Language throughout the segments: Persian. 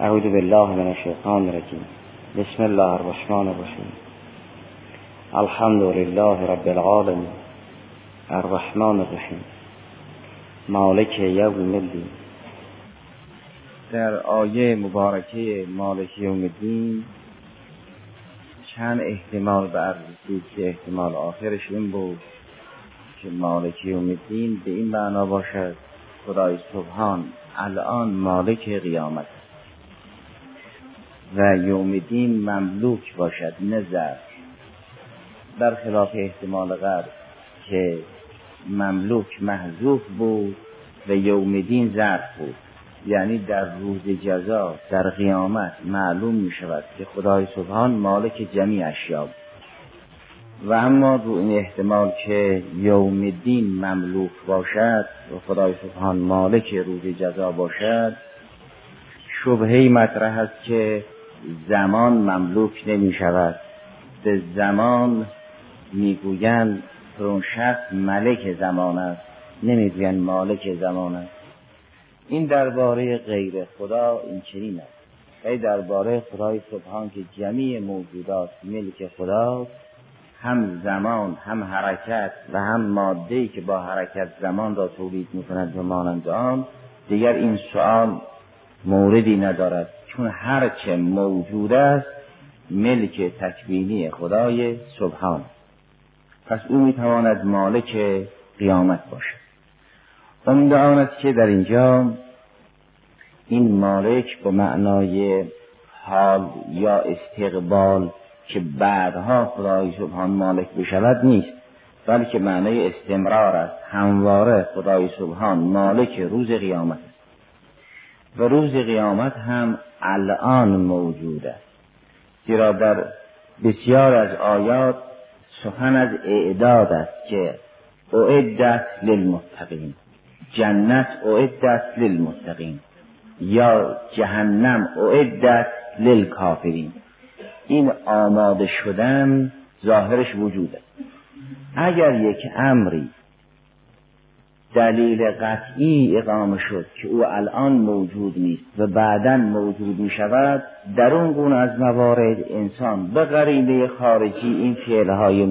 اعوذ بالله من الشیطان الرجیم. بسم الله الرحمن الرحیم. الحمد لله رب العالمین. الرحمن الرحیم. مالک یوم الدین. در آیه مبارکه مالک یوم الدین چند احتمال بررسید که احتمال آخرش این بود که مالک یوم الدین به این معنا باشد خدای سبحان الان مالک قیامت. و یوم دین مملوک باشد نه در برخلاف احتمال قبل که مملوک محذوف بود و یوم دین ظرف بود. یعنی در روز جزا در قیامت معلوم می شود که خدای سبحان مالک جمیع اشیا و اما رو این احتمال که یوم دین مملوک باشد و خدای سبحان مالک روز جزا باشد شبهی مطرح است که زمان مملوک نمی شود. به زمان می‌گویند اون شخص ملک زمان است نمی‌گویند مالک زمان است. این درباره غیر خدا این چنین است. ای درباره خدای سبحان که جمیع موجودات ملک خداست هم زمان هم حرکت و هم ماده که با حرکت زمان را تولید می‌کند و مانند آن دیگر این سوال موردی ندارد. چون هرچه موجود است ملک تکوینی خدای سبحان. پس او می‌تواند مالک قیامت باشد. عمده آن است که در اینجا این مالک به معنای حال یا استقبال که بعدها خدای سبحان مالک بشود نیست بلکه معنای استمرار است همواره خدای سبحان مالک روز قیامت است. و روز قیامت هم الان موجود است. زیرا در بسیار از آیات سخن از اعداد است که اعدت للمتقین. جنت اعدت للمتقین. یا جهنم اعدت للکافرین. این آماده شدن ظاهرش وجود است. اگر یک امری دلیل قطعی اقامه شد که او الان موجود نیست و بعدا موجود می شود در اون گونه از موارد انسان به غریبه خارجی این فعلهای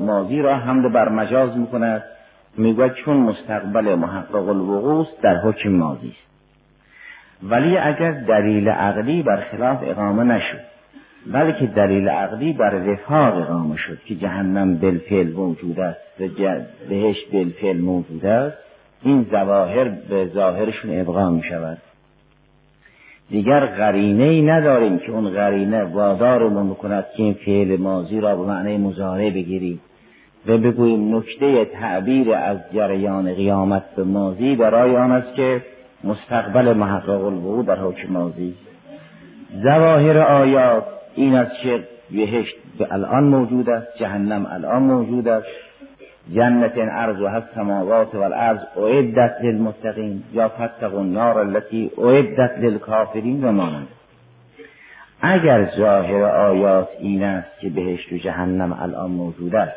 ماضی را حمل بر مجاز می کند چون مستقبل محقق الوقوع در حکم ماضی است. ولی اگر دلیل عقلی برخلاف اقامه نشد بلکه دلیل عقلی بر وفاق اقامه شد که جهنم بالفعل موجود است و بهش بالفعل موجود است. این ظواهر به ظاهرشون ابقا می شود دیگر غرینه ای نداریم که اون غرینه وادارمون می‌کند که این فعل ماضی را به معنی مزاره بگیریم و بگوییم نکته تعبیر از جریان قیامت به ماضی برای آن است که مستقبل محقق الوقوع در حکم ماضی است. ظواهر آیات این است که بهشت به الان موجود است جهنم الان موجود است. جنت ارض و هست سماوات و الارض اعدت للمتقین یا فتق النار التي اعدت للکافرین و مانند اگر ظاهر آیات این است که بهشت و جهنم الان موجود است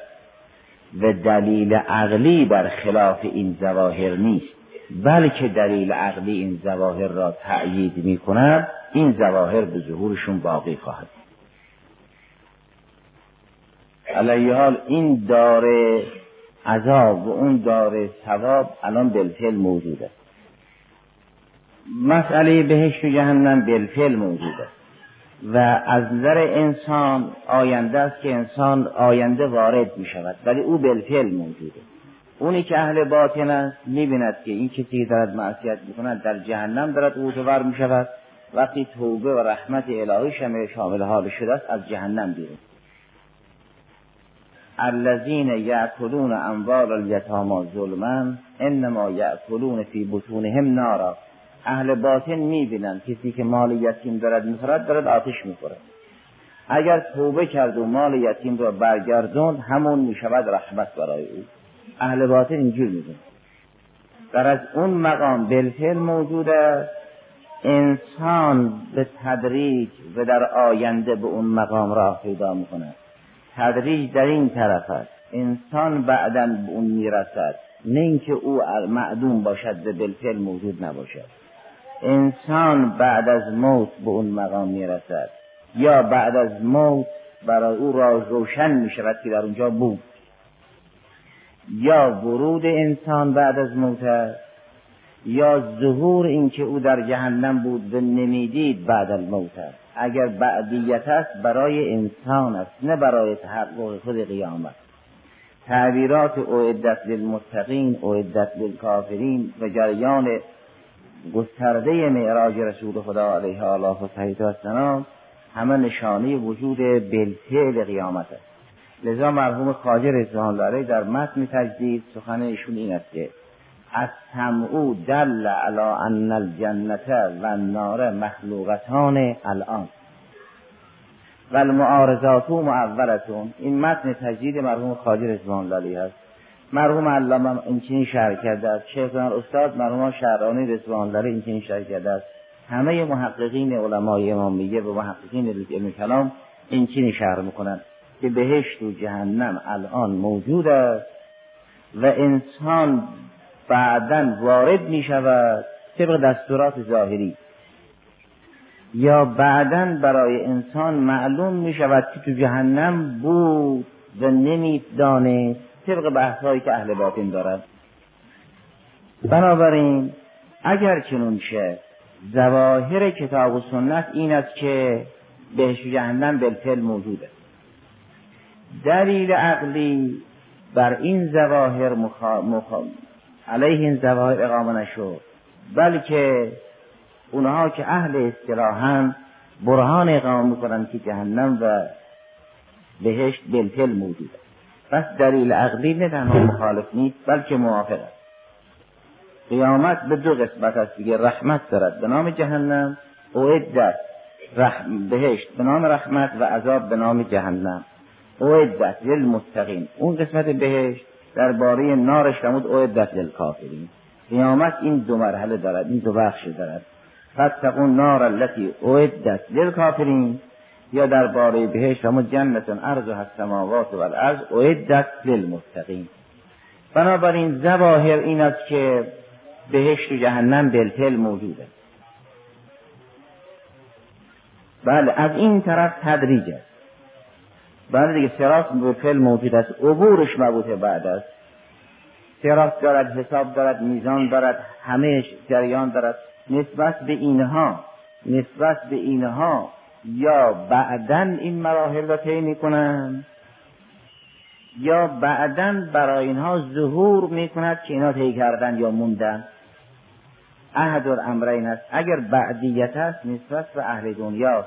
و دلیل عقلی بر خلاف این ظواهر نیست بلکه دلیل عقلی این ظواهر را تأیید می کند این ظواهر به ظهورشون باقی خواهد علیه حال این داره عذاب و اون داره ثواب الان بالفعل موجود است. مسئله بهشت و جهنم بالفعل موجود است. و از نظر انسان آینده است که انسان آینده وارد می شود ولی او بالفعل موجوده. اونی که اهل باطن است می‌بیند که این کسی که دارد معصیت می‌کند در جهنم دارد اوتور می شود وقتی توبه و رحمت الهی شامل حال شده است از جهنم بیرون. الذین یأکلون اموال الیتاما ظلما انما یأکلون فی بطونهم نارا. اهل باطن می‌بینند کسی که مال یتیم دارد می‌خورد دارد آتش می‌خورد. اگر توبه کرد و مال یتیم را برگردوند همون می‌شود رحمت برای او. اهل باطن اینجور می‌بینند در از اون مقام بالفعل موجود است. انسان به تدریج و در آینده به اون مقام راه پیدا می‌کند. تدریج در این طرف است. انسان بعدا به اون می‌رسد. نه اینکه او معدوم باشد و بالفعل موجود نباشد. انسان بعد از موت به اون مقام می‌رسد. یا بعد از موت برای او را روشن می شود که در اونجا بود. یا ورود انسان بعد از موت است یا ظهور اینکه او در جهنم بود و نمی‌دید بعد الموت است. اگر بعدیت است برای انسان است نه برای تحقق خود قیامت. تعبیرات اعدت للمتقین اعدت للکافرین و جریان گسترده معراج رسول خدا علیه آله و صحیح و السلام همه نشانه وجود بلفعل قیامت است. لذا مرحوم رضوان الله در متن تجدید سخن ایشون این است که از سمعو دل علی ان الجنت و النار مخلوقتان الان. و المعارضات معولتون این متن تجدید مرحوم خاجر رضوان الله هست. مرحوم علامه این چنین شرح کرده است. شیخ استاد مرحوم شهرانی رضوان الله این چنین شرح کرده است. همه محققین علمای امامیه و محققین علم کلام این چنین شرح می‌کنند. که بهشت و جهنم الان موجود است. و انسان بعدا وارد می شود طبق دستورات ظاهری. یا بعدا برای انسان معلوم می شود که تو جهنم بود و نمی‌دانست. طبق بحثهایی که اهل باطن دارد بنابراین اگر چنون شه زواهر کتاب و سنت این است که بهش جهنم بالفعل موجود است دلیل عقلی بر این زواهر مخا... مخا... علیه این زواهر اقامه نشد بلکه اونها که اهل اصطلاحا برهان اقامه می‌کنند که جهنم و بهشت بالفعل موجود پس دلیل عقلی نه تنها مخالف نیست بلکه موافق است. قیامت به دو قسمت است دیگه رحمت دارد به نام جهنم اعدت رحم بهشت به نام رحمت و عذاب به نام جهنم. اعدت للمتقین. اون قسمت بهشت درباره نارش فرمود اعدت للکافرین قیامت این دو مرحله دارد این دو بخش دارد. فتقون نار التي اعدت للکافرین. یا درباره بهشت فرمود جنت ارض السماوات و الارض اعدت للمتقین. بنابراین زواهر این است که بهشت و جهنم بالفعل موجوده بله از این طرف تدریج است. بله دیگه سراس بالفعل موجود است. عبورش مربوطه بعد است سراس دارد حساب دارد میزان دارد همه جریان دارد. نسبت به اینها نسبت به اینها یا بعدا این مراحل را طی می‌کنند یا بعدا برای اینها ظهور می‌کند که اینها طی کردن یا موندن احد الامرین است. اگر بعدیت است نسبت به اهل دنیا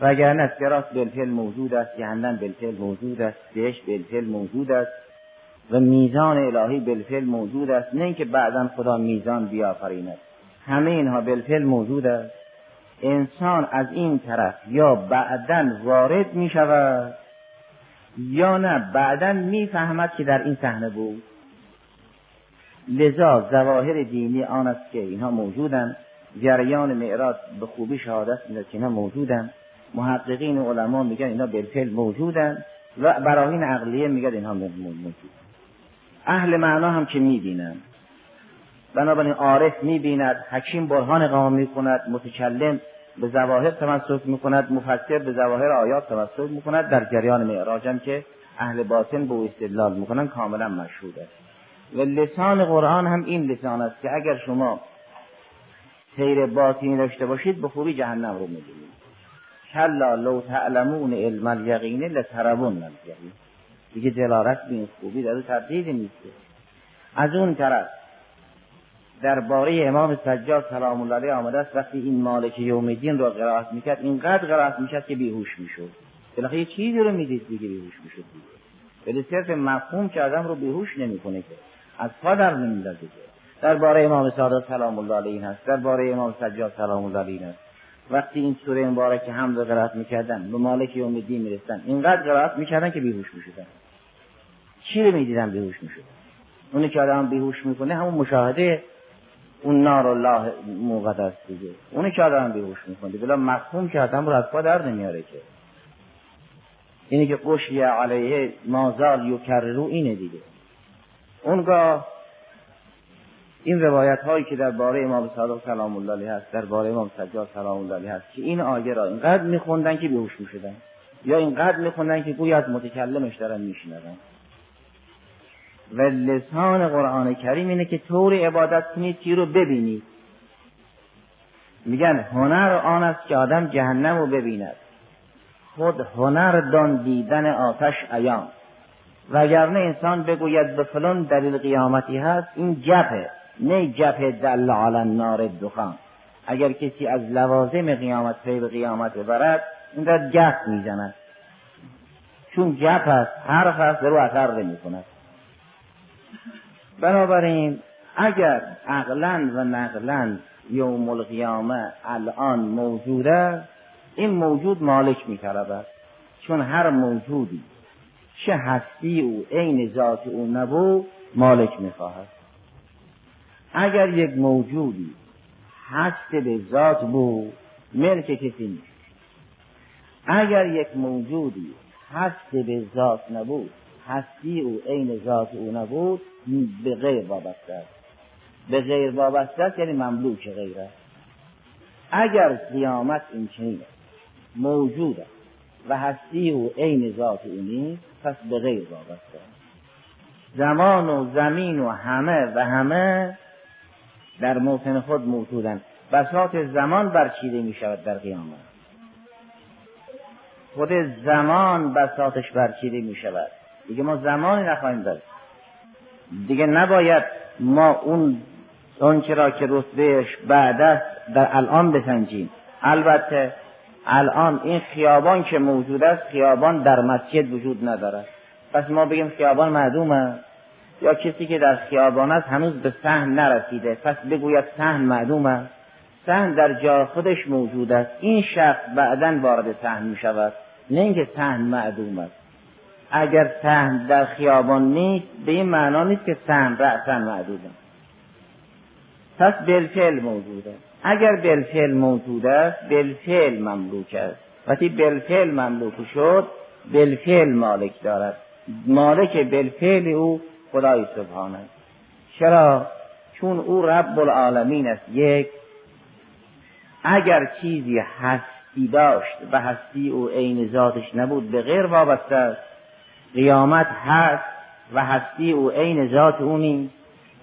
وگرنه سراس بالفعل موجود است جهنم بالفعل موجود است بهش بالفعل موجود است و میزان الهی بالفعل موجود است. نه اینکه بعدا خدا میزان بیافریند. همه اینها بالفعل موجود است. انسان از این طرف یا بعدا وارد می شود یا نه بعدا می‌فهمد که در این صحنه بود. لذا ظواهر دینی آن است که اینها موجودند. جریان معراج به خوبی شهادت میده که اینها موجودند. محققین و علما میگن اینا بالفعل موجودند و براهین عقلیه میگن اینها موجود اهل معنا هم که می‌بینند بنابراین عارف می‌بیند حکیم برهان اقامه می‌کند متکلم به ظواهر تمسک می‌کند مفسر به ظواهر آیات تمسک می‌کند. در جریان معراج هم که اهل باطن به استدلال می‌کنن کاملا مشهود است. و لسان قرآن هم این لسان است که اگر شما سیر باطنی داشته باشید به خوبی جهنم رو می‌بینید. کلا لو تعلمون علم الیقین لتربون الیقین. دیگه دلالت به این خوبی در تردید نیست. از اون طرف درباره امام سجاد سلام الله علیه آمده است وقتی این مالک یوم دین را قرائت می‌کرد اینقدر قرائت می‌کرد که بیهوش می‌شد. بالاخره یه چیزی رو می‌دید دیگه بیهوش می‌شد دیگه. ولی صرف مفهوم که آدم رو بیهوش نمی‌کنه که. از پا در نمیندازه درباره امام صادق سلام الله علیه هست درباره امام سجاد سلام الله علیه هست. وقتی این سوره مبارکه هم رو قرائت می‌کردن به مالک یوم الدین می‌رسن اینقدر قرائت می‌کردن که بیهوش می‌شدن. چی رو می‌دیدن بیهوش می‌شدن؟ اونی که آدم بیهوش می‌کنه همون مشاهده اون نار الله موقت است دیگه. اونی که آدم بیهوش می‌کنه. بلا مفهوم که آدم رو از پا در نمیاره که. اینی که قشی علیه مازال یو رو اینه دیگه. اونگاه این روایت هایی که در باره امام صادق سلام الله علیه هست در باره امام سجاد سلام الله علیه هست که این آیه را اینقدر میخوندن که بیهوش شدن یا اینقدر میخوندن که گویا از متکلمش دارن میشنون. و لسان قرآن کریم اینه که طور عبادت کنید چی رو ببینید. میگن هنر آن است که آدم جهنم رو ببیند. خود هنر دان دیدن آتش ایام. وگرنه انسان بگوید به فلان دلیل قیامتی هست این جپه نه جپه دل علی نار دخان. اگر کسی از لوازم قیامت پی به قیامت ببرد این را گپ می‌زند. چون جپ است حرف است رو اثر نمی کند بنابراین اگر عقلا و نقلا یوم القیامه الان موجود است این موجود مالک میطلبد چون هر موجودی چه هستی او عین ذات او نبود مالک می‌خواهد. اگر یک موجودی هست به ذات بود ملک کسی نیست. اگر یک موجودی هست به ذات نبود هستی او عین ذات او نبود به غیر وابسته است. به غیر وابسته است یعنی مملوک غیر است. اگر قیامت این چنین موجود است و هستی او عین ذات او نیست پس به غیر وابسته است. زمان و زمین و همه و همه در موطن خود موجودند بساط زمان برچیده می شود در قیامت. خود زمان بساطش برچیده می شود دیگه ما زمانی نخواهیم داشت. دیگه نباید ما اون آنچه را که رتبهش بعد است در الان بسنجیم. البته الان این خیابان که موجود است خیابان در مسجد وجود ندارد. پس ما بگیم خیابان معدوم یا کسی که در خیابان است هنوز به سهم نرسیده. پس بگوید سهم معدوم است. سهم در جا خودش موجود است. این شخص بعدا وارد سهم می شود. نه اینکه سهم معدوم است. اگر سهم در خیابان نیست به این معنا نیست که سهم رأسا معدود است. پس بالفعل موجود است. اگر بالفعل موجود است بالفعل مملوک است. وقتی بالفعل مملوک شد بالفعل مالک دارد. مالک بالفعل او خدای سبحان است چرا؟ چون او رب العالمین است. یک اگر چیزی هستی داشت و هستی او عین ذاتش نبود به غیر وابسته است. قیامت هست و هستی او عین ذات او نیست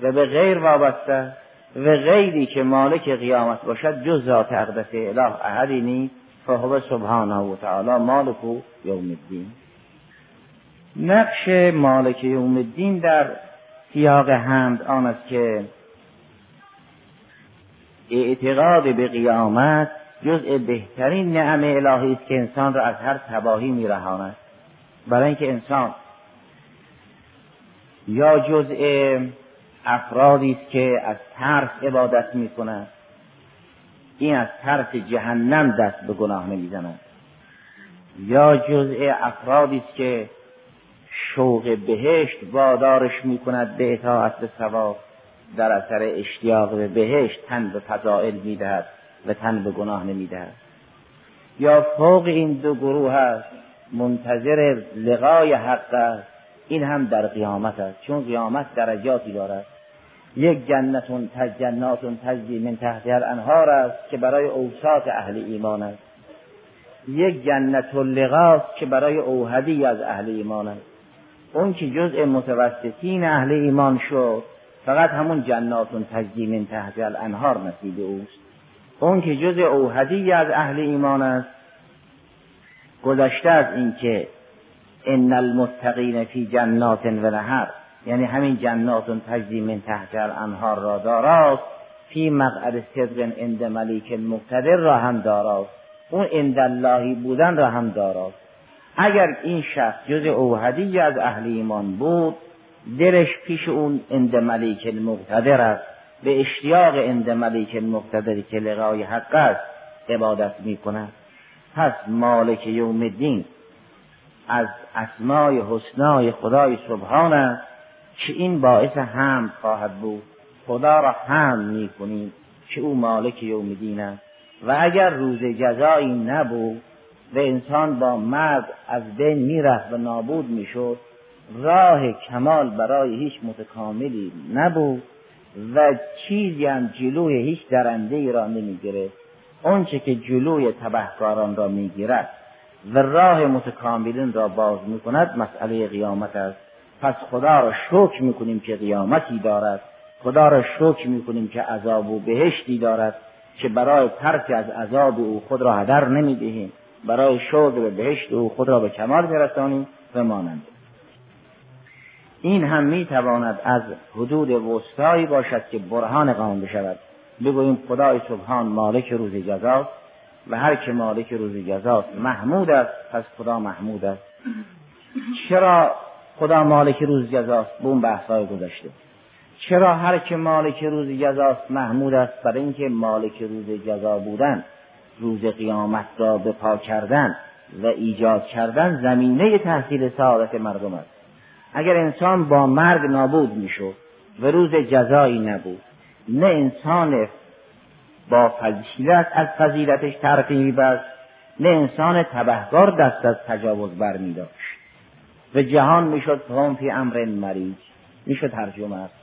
و به غیر وابسته و غیری که مالک قیامت باشد جز ذات اقدس اله احدی نیست فهو سبحانه و تعالی مالک یوم الدین. نقش مالک یوم الدین در سیاق حمد آن است که اعتقاد به قیامت جزء بهترین نعم الهی است که انسان را از هر تباهی میرهاند. برای اینکه انسان یا جزء افرادی است که از ترس عبادت می این از ترس جهنم دست به گناه نمی‌زند. یا جزء افرادی است که شوق بهشت وادارش می کند به اطاعت به ثواب. در اثر اشتیاق به بهشت تن به فضائل می‌دهد و تن به گناه نمی‌دهد. یا فوق این دو گروه است منتظر لقای حق است. این هم در قیامت است چون قیامت درجاتی دارد. یک جنتون تج جناتون تجری من تحت الانهار است که برای اوساط اهل ایمان است. یک جنت لقاست که برای اوهدی از اهل ایمان است. اون که جزء متوسطین اهل ایمان شد فقط همون جناتون تجری من تحت الانهار نصیب اوست. اون که جزء اوهدی از اهل ایمان است گذشته از اینکه ان المتقین فی جنات و نهر یعنی همین جنات تجری من تحت الانهار را داراست فی مقعد صدق عند ملیک مقتدر را هم داراست. اون عند اللهی بودن را هم داراست. اگر این شخص جز اوهدی از اهل ایمان بود دلش پیش اون عند ملیک المقتدر است. به اشتیاق عند ملیک المقتدر که لقای حق است عبادت می کند پس مالک یوم الدین از اسمای حسنای خدای سبحان است که این باعث هم خواهد بود. خدا را هم می کنیم که او مالک یوم دین است. و اگر روز جزایی نبود و انسان با مرد از بین می‌رفت و نابود می‌شد راه کمال برای هیچ متکاملی نبود و چیزی هم جلوی هیچ درنده ای را نمی‌گیره آنچه که جلوی تبهکاران را می‌گیرد و راه متکاملین را باز می‌کند مسئله قیامت است. پس خدا را شکر می‌کنیم که قیامتی دارد. خدا را شکر می‌کنیم که عذاب و بهشتی دارد که برای ترک از عذاب او خود را هدر نمی‌دهیم. برای شکر به بهشت او خود را به کمال میرسانیم و مانند. این هم می‌تواند از حدود وسطایی باشد که برهان قام بشود. بگوییم خدای سبحان مالک روز جزاست و هر که مالک روز جزاست محمود است پس خدا محمود است. چرا خدا مالک روز جزاست؟ به بحثای گذشته. چرا هر که مالک روز جزاست محمود است؟ برای اینکه مالک روز جزا بودن. روز قیامت را به پا کردن و ایجاد کردن زمینه تحصیل سعادت مردم است. اگر انسان با مرگ نابود می‌شد و روز جزایی نبود نه انسان با فضیلت از فضیلتش ترقی میبست نه انسان تبهکار دست از تجاوز بر می داشت و جهان می‌شد قوم فی امر مریض می‌شد ترجمه است.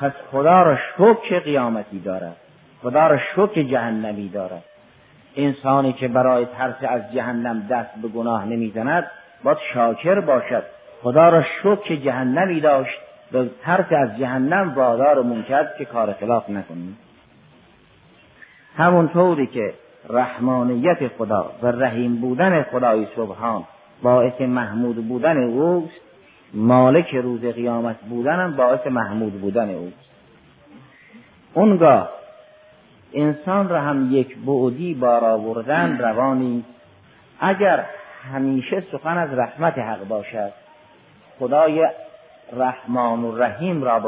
پس خدا را شکر قیامتی دارد. خدا را شکر جهنمی دارد. انسانی که برای ترس از جهنم دست به گناه نمی‌زند باید شاکر باشد. خدا را شکر جهنمی داشت به ترس از جهنم وادارمون کرد که کار خلاف نکنیم. همونطوری که رحمانیت خدا و رحیم بودن خدای سبحان باعث محمود بودن اوست مالک روز قیامت بودنم باعث محمود بودن اوست. اونگاه انسان را هم یک بعدی بار آوردن روانی اگر همیشه سخن از رحمت حق باشد خدای رحمان و رحیم را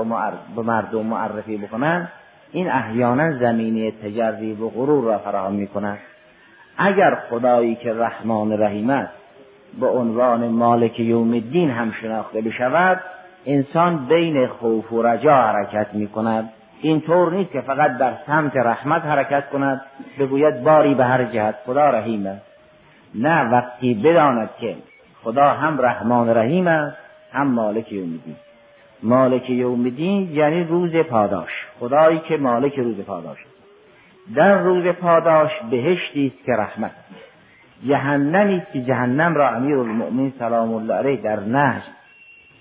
به مردم معرفی بکنن این احیانا زمینه تجربی و غرور را فراهم می کند اگر خدایی که رحمان رحیم است به عنوان مالک یوم الدین هم شناخته بشود انسان بین خوف و رجا حرکت می کند این طور نیست که فقط در سمت رحمت حرکت کند بگوید باری به هر جهت خدا رحیم است نه وقتی بداند که خدا هم رحمان رحیم است هم مالک یوم الدین مالک یوم الدین یعنی روز پاداش. خدایی که مالک روز پاداش. است در روز پاداش بهشتی است که رحمت. جهنمی است که جهنم را امیر المؤمنین سلام الله علیه در نهج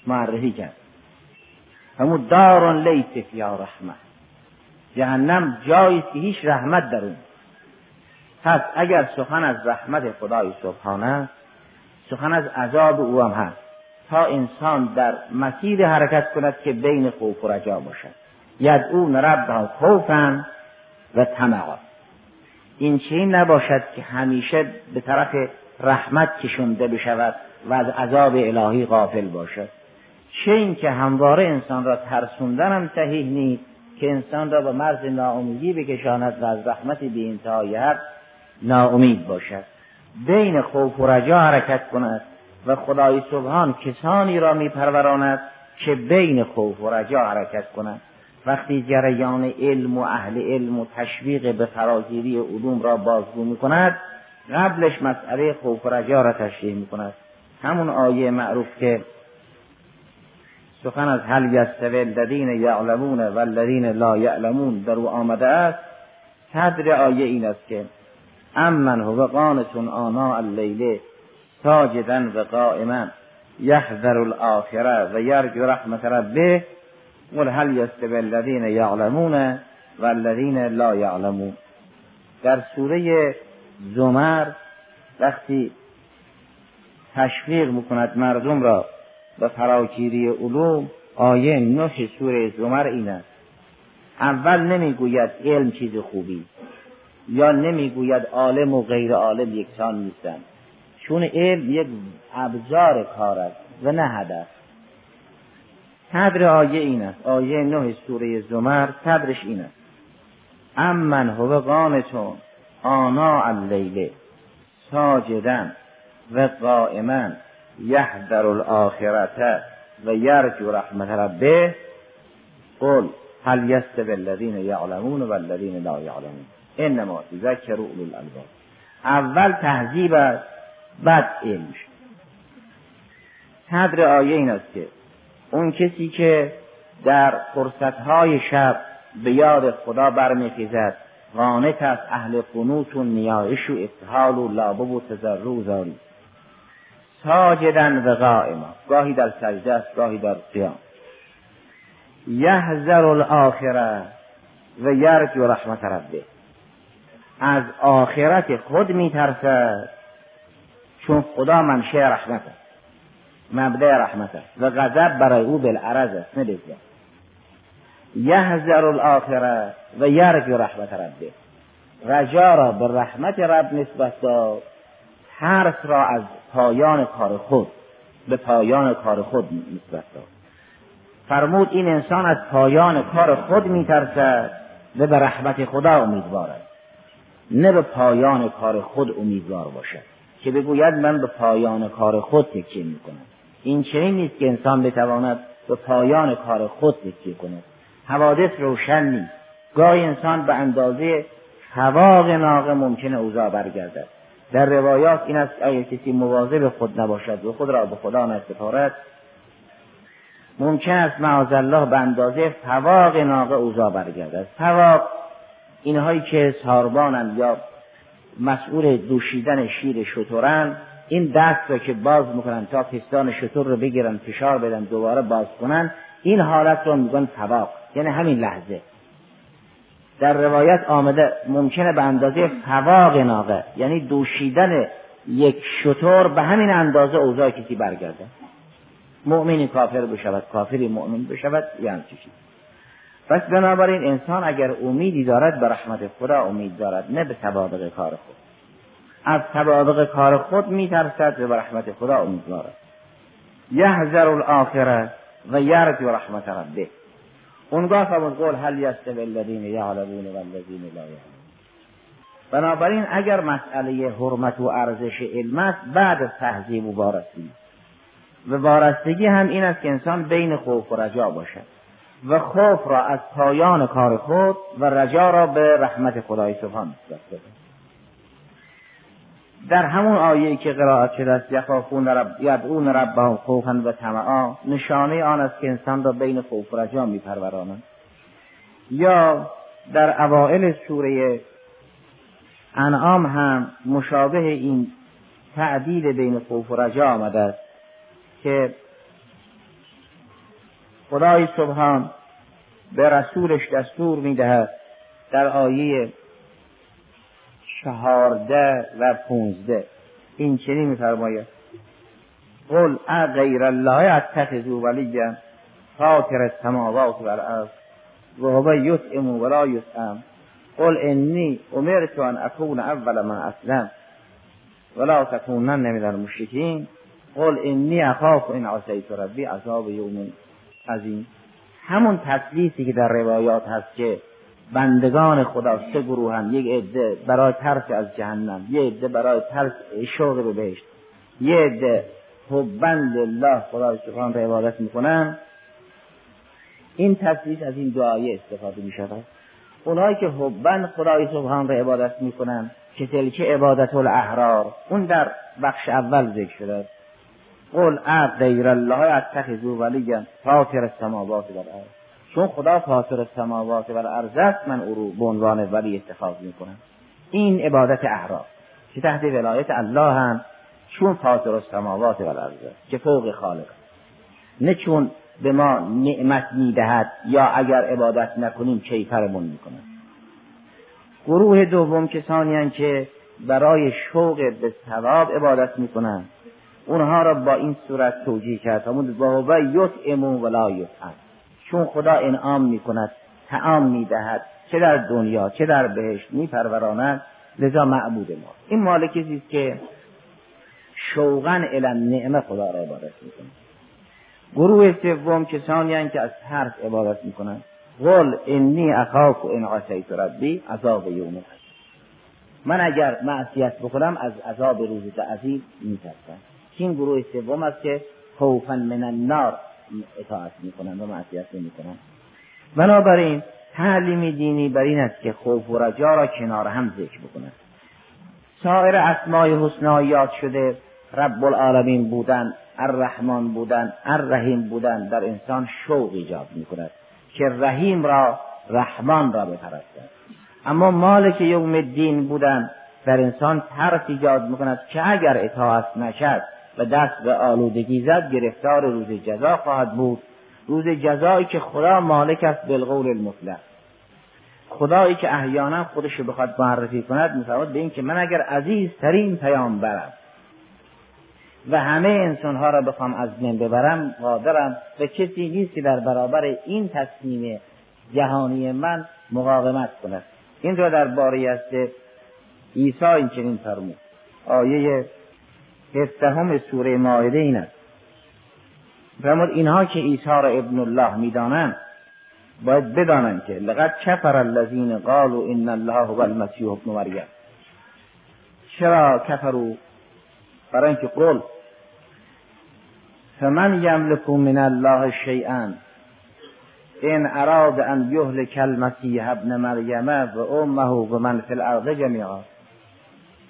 معرفی کرد. همون دارون لیس فیا رحمت جهنم جایی که هیچ رحمت در اون. پس اگر سخن از رحمت خدای سبحانه سخن از عذاب او هم هست. تا انسان در مسیر حرکت کند که بین خوف و رجا باشد. یدعون ربها خوفا و طمعا. این چنین نباشد که همیشه به طرف رحمت کشونده بشود و از عذاب الهی غافل باشد. چه این که همواره انسان را ترسوندن هم صحیح نیست که انسان را به مرز ناامیدی بکشاند و از رحمت بی انتهای حق ناامید باشد. بین خوف و رجا حرکت کند و خدای سبحان کسانی را میپروراند که بین خوف و رجا حرکت کنند وقتی جریان علم و اهل علم و تشویق به فراگیری علوم را بازگو می کند قبلش مسئله خوف و رجا را تشریح می کند همون آیه معروف که سخن از هل یستوی الذین یعلمون و الذین لا یعلمون در او آمده است صدر آیه این است که امن هو قانتون آنا اللیله ساجدا و قائما یحذر الاخره و یرجو رحمت ربه قل هل یستوی الذین یعلمون و الذین لا یعلمون. در سوره زمر وقتی تشویق می‌کند مردم را به فراگیری علوم آیه نه سوره زمر این است. اول نمی‌گوید علم چیز خوبی یا نمی‌گوید عالم و غیر عالم یکسان نیستند چون علم یک ابزار کار است و نه هدف. صدر آیه این است. آیه نه سوره زمر صدرش این است. امن هو قانتون آنا اللیل ساجدا و قائما یحذر الاخرت و یرجو رحمت ربه. قل هل یستوی الذین یعلمون و الذین لا یعلمون. انما تذکر اولو الالباب. اول تهذیب است بعد علم شد. صدر آیه این است که اون کسی که در فرصتهای شب به یاد خدا برمیخیزد قانت از اهل قنوت و نیایش و ابتحال و لابه و تضرع و ساجدن و قائما گاهی در سجده است گاهی در قیام یحذر الاخره و یرجو رحمت ربه. از آخرت خود میترسد چون خدا منشه رحمت است. مبدع رحمت است. و غضب برای او بالعرض است نه بزیاد. یحذر الاخره و یرجو رحمت ربه. رجا را به رحمت رب نسبت داد. ترس را از پایان کار خود به پایان کار خود نسبت داد. فرمود این انسان از پایان کار خود میترسد و به رحمت خدا امیدوار است. نه به پایان کار خود امیدوار باشد که بگوید من به پایان کار خود تکیه می‌کنم. این چنین نیست که انسان بتواند به پایان کار خود تکیه کند. حوادث روشن نیست. گاهی انسان به اندازه هواق ناقه ممکنه اوضاع برگردد. در روایات این است اگر کسی مواظب خود نباشد و خود را به خدا نسپارد ممکن است الله به اندازه فواق ناقه اوضاع برگردد. فواق اینهایی که ساربانند یا مسئول دوشیدن شیر شطورند این دست را که باز می‌کنن تا پستان شطور رو بگیرن فشار بدن دوباره باز کنن این حالت رو میگن فواق یعنی همین لحظه. در روایت آمده ممکنه به اندازه فواق ناقه یعنی دوشیدن یک شطور به همین اندازه اوضاع کسی برگرده. مؤمنی کافر بشود کافری مؤمن بشود یعنی چی پس بنابراین انسان اگر امیدی دارد به رحمت خدا امید دارد نه به سوابق کار خود. از سوابق کار خود میترسد و به رحمت خدا امیدوار است. یحذر الاخره و یرجو رحمت ربه. اونگاه فرمود قول هل یستوی الذین یعلمون والذین لا یعلمون. بنابراین اگر مسئله حرمت و ارزش علم است بعد از تهذیب و بارستگی و بارستگی هم این است که انسان بین خوف و رجا باشد. و خوف را از پایان کار خود و رجا را به رحمت خدای سبحان نسبت در همون آیه که قرائت شده است یخافون رب یدعون ربهم خوفا و طمعا نشانه آن است که انسان را بین خوف و رجا میپرورانند. یا در اوائل سوره انعام هم مشابه این تعدیل بین خوف و رجا آمده است که خدای سبحان به رسولش دستور می‌دهد در آیه چهارده و پونزده. این چنین میفرماید. قل غیر الله اتخذوا ولیا فاطر السماوات والارض وهو یطعم ولا یطعم. قل انی امرت ان اکون اول من اسلم. ولا تکونن من المشرکین. قل انی اخاف این عصیت ربی عذاب یوم عظیم. همون تسلیسی که در روایات هست که بندگان خدا سه گروه هم یک عده برای ترس از جهنم یه عده برای ترس شوق به بهشت یه عده حبند الله خدا سبحان را عبادت می‌کنن. این تفسیر از این دعایه استفاده می شود اونایی که حبند خدای سبحان را عبادت می‌کنن که تلکه عبادت الاحرار اون در بخش اول ذکر شده. قل غیر الله اتخذوا ولیا فاطر السماوات والارض. چون خدا فاطر السماوات و الارض است من او رو به عنوان ولی اتخاذ می‌کنم. این عبادت احرار که تحت ولایت الله هم؟ چون فاطر السماوات و الارض است که فوق خالق نه چون به ما نعمت می‌دهد یا اگر عبادت نکنیم کیفرمون می‌کنند گروه دوم کسانی که برای شوق به ثواب عبادت می‌کنند اونها را با این صورت توجیه کرد. همون با یطعم ولا یطعم. چون خدا انعام می کند تعام می دهد چه در دنیا چه در بهشت می پروراند لذا معبود ما. این مال کسی است که شوقا الان نعمه خدا را عبادت می کند گروه سوم کسانی که از ترس عبادت می کنند قل انی اخاف و ان عصیت ربی عذاب یوم من اگر معصیت بکنم از عذاب روز عزیز میترسم. این گروه سوم است که خوفا من النار. اطاعت می‌کنن و معصیت نمی‌کنن. بنابراین تعلیم دینی بر این است که خوف و رجا را کنار هم ذکر بکنند. سایر اسمای حسنا یاد شده رب العالمین بودن الرحمن بودن الرحیم بودن در انسان شوق ایجاد می کند که رحیم را رحمان را بپرستد اما مالک یوم الدین بودن در انسان ترس ایجاد می کند که اگر اطاعت نشد و دست به آلودگی زد گرفتار روز جزا خواهد بود. روز جزایی که خدا مالک است بالقول المطلق خدایی که احیانا خودش رو بخواد معرفی کند میفرماد به این که من اگر عزیزترین برم و همه انسان ها را بخوام از بین ببرم قادرم و کسی نیست که در برابر این تصمیم جهانی من مقاومت کند. این را در باری است عیسی این چنین فرمود. آیه هفدهم سوره ماعده این است. فرمود اینها که عیسی را ابن الله می‌دانند باید بدانند که لقد کفر الذین قالوا ان الله هو المسیح ابن مریم. چرا کفرو برای اینکه قول فمن یملک من الله شیئا؟ این اراد ان یهلک المسیح ابن مریم و امه و من فی الارض جمیعا.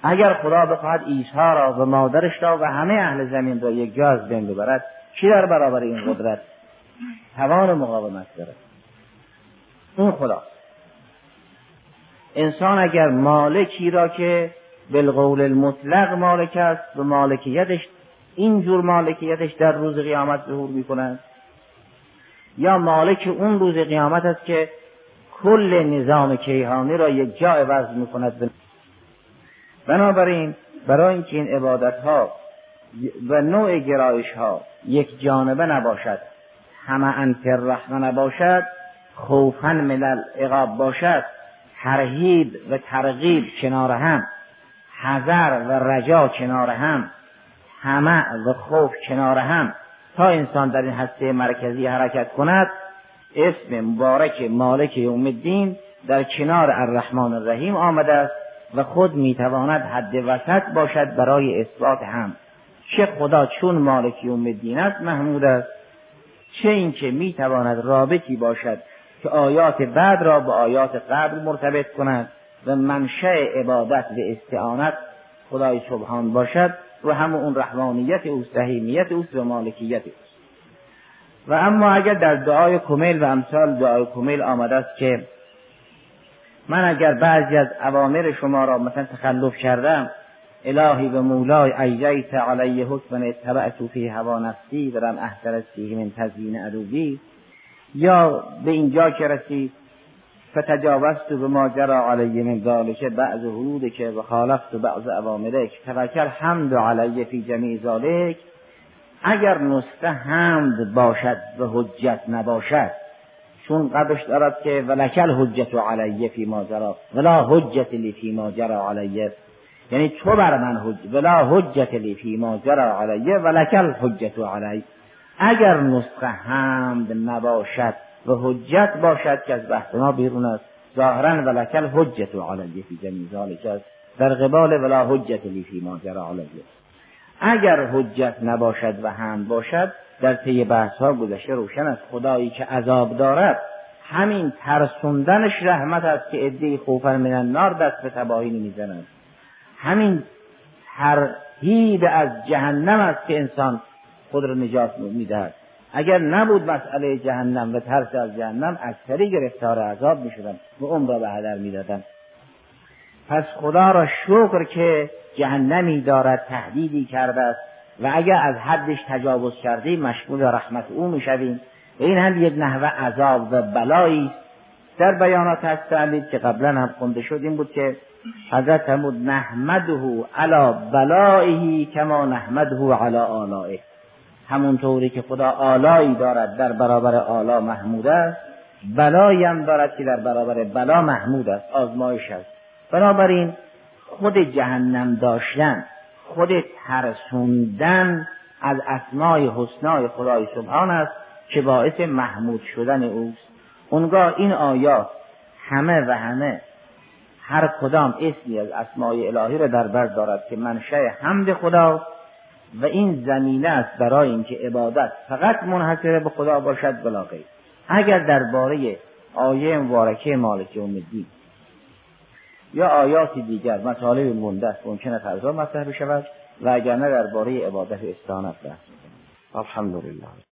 اگر خدا بخواهد عیسی را و مادرش را و همه اهل زمین را یک جا از بین ببرد کی در برابر این قدرت؟ توان مقاومت دارد. اون خدا. انسان اگر مالکی را که بالقول المطلق مالک است و مالکیتش اینجور مالکیتش در روز قیامت ظهور می کند یا مالک اون روز قیامت است که کل نظام کیهانی را یک جا عوض می کند بنابراین برای اینکه این عبادت ها و نوع گرایش ها یک جانبه نباشد همه انتر رحمه نباشد خوفن ملل عقاب باشد ترهیب و ترغیب کنار هم حذر و رجا کنار هم همه و خوف کنار هم تا انسان در این هسته مرکزی حرکت کند اسم مبارک مالک یوم الدین در کنار الرحمن الرحیم آمده است. و خود می‌تواند حد وسط باشد برای اثبات هم. چه خدا چون مالک یوم الدین است محمود است. چه اینکه می‌تواند رابطی باشد که آیات بعد را به آیات قبل مرتبط کند و منشأ عبادت و استعانت خدای سبحان باشد و همه اون رحمانیت او سهیمیت اوست و مالکیت اوست. و اما اگر در دعای کمیل و امثال دعای کمیل آمده است که من اگر بعضی از اوامر شما را مثلا تخلف کردم الهی و مولای ایجیت علی حکم اتبعت فی هوا نفسی درم احترت من تزیین عروبی. یا به اینجا که رسید فتجاوزت به ما جرا علی من ذالک بعض حدود که و خالفت بعض اوامرک توکل حمد علی فی جمیع ذالک اگر نسخه حمد باشد و حجت نباشد چون قبلش دارد که ولکل حجت علی فی ما جرا ولا حجت لی فی ما جرا علی یعنی تو بر من حج ولا حجت لی فی ما جرا علی ولکل حجت علی. اگر نسخه حمد نباشد و حجت باشد که از بحث ما بیرون است ظاهرا ولکل حجت علی فی ذالک است. در قبال ولا حجت لی فی ما جرا علیه. اگر حجت نباشد و هم باشد در طی بحث ها گذشته روشن است. خدایی که عذاب دارد همین ترسوندنش رحمت است که عده خوفن من النار دست به تباهی نمی‌زنند همین ترهیب از جهنم است که انسان خود را نجات می‌دهد. اگر نبود مسئله جهنم و ترس از جهنم اکثری گرفتار عذاب می‌شدن و عمر را به هدر می‌دادن پس خدا را شکر که جهنمی دارد تهدیدی کرده است. و اگر از حدش تجاوز کردیم مشمول رحمت او می‌شویم. و این هم یک نحوه عذاب و بلایی در بیانات هست که قبلا هم خونده شد این بود که حضرت فرمود نحمده علی بلائه کما نحمده علی آلائه. همونطوری که خدا آلایی دارد در برابر آلا محمود است بلایی هم دارد که در برابر بلا محمود است آزمایش است. بنابراین خود جهنم داشتن خود ترسوندن از اسمای حسنای خدای سبحان است که باعث محمود شدن اوست. اونگاه این آیات همه و همه هر کدام اسمی از اسمای الهی را در بر دارد که منشأ حمد خداست و این زمینه است برای اینکه عبادت فقط منحصر به خدا باشد بلا غیر اگر درباره آیه مبارکه مالک یوم الدین یا آیات دیگر مطالب مونده است ممکن است مطرح بشود و اگر نه درباره عبادت استانت بحث الحمدلله.